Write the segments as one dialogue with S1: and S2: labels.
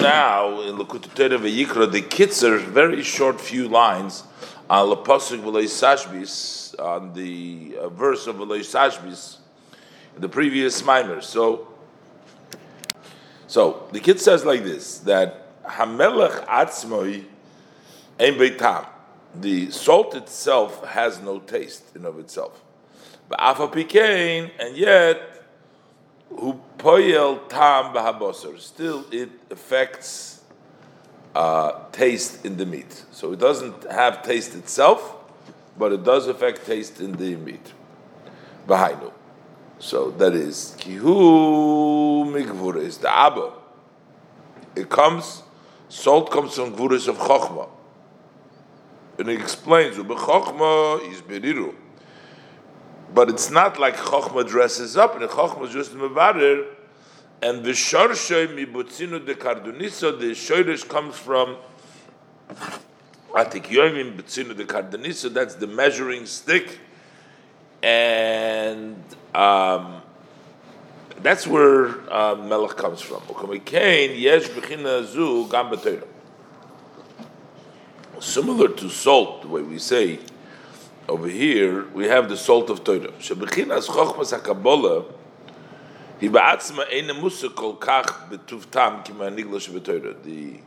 S1: now in Likutei Torah Vayikra the Kitzer, very short few lines on Lapasuk V'lei Sashbis, on the uh, verse of V'lei Sashbis, in the previous mimer. So, so the kid says like this that Hamelech Atzmoi Ein Beitam. The salt itself has no taste in of itself. But Afa and yet who poyel tam b'habosar. Still, it affects uh, taste in the meat. So it doesn't have taste itself, but it does affect taste in the meat. Bahainu. So that is kihu migvuris the abba. It comes. Salt comes from gvuris of chokhmah, and he explains u'bechokma is beriru but it's not like Chochma dresses up, and Chochma is just mevarer. And the shorshoy mibutzinu de karduniso, the shoyrish comes from atik yoimim butzinu de karduniso. That's the measuring stick, and um, that's where uh, melech comes from. Similar to salt, the way we say over here we have the salt of Torah. Shebechinas chokhmas hakabola hi ba'atzma eine musa kol kach betuv tam kima nigla shebetorah. The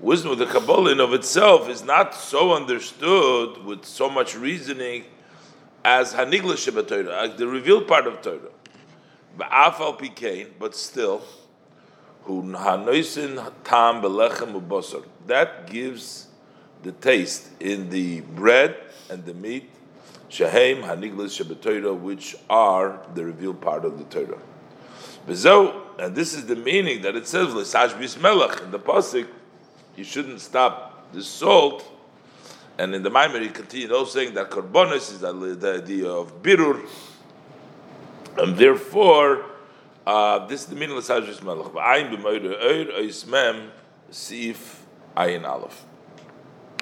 S1: wisdom of the Kabbalah in of itself is not so understood with so much reasoning as hanigla shebetorah, the revealed part of Torah. Ba'afal pikein, but still, hu hanoisin tam belechem ubosar. That gives the taste in the bread and the meat Shehem Haniglas Shabbat which are the revealed part of the Torah. Bezo, and this is the meaning that it says L'Sashbis Melech in the pasuk. You shouldn't stop the salt. And in the Maimer, he continued also saying that Korbonis is the idea of Birur, and therefore, uh, this is the meaning of L'Sashbis Melech. V'ayim b'moyre oir oismem sif ayin aleph.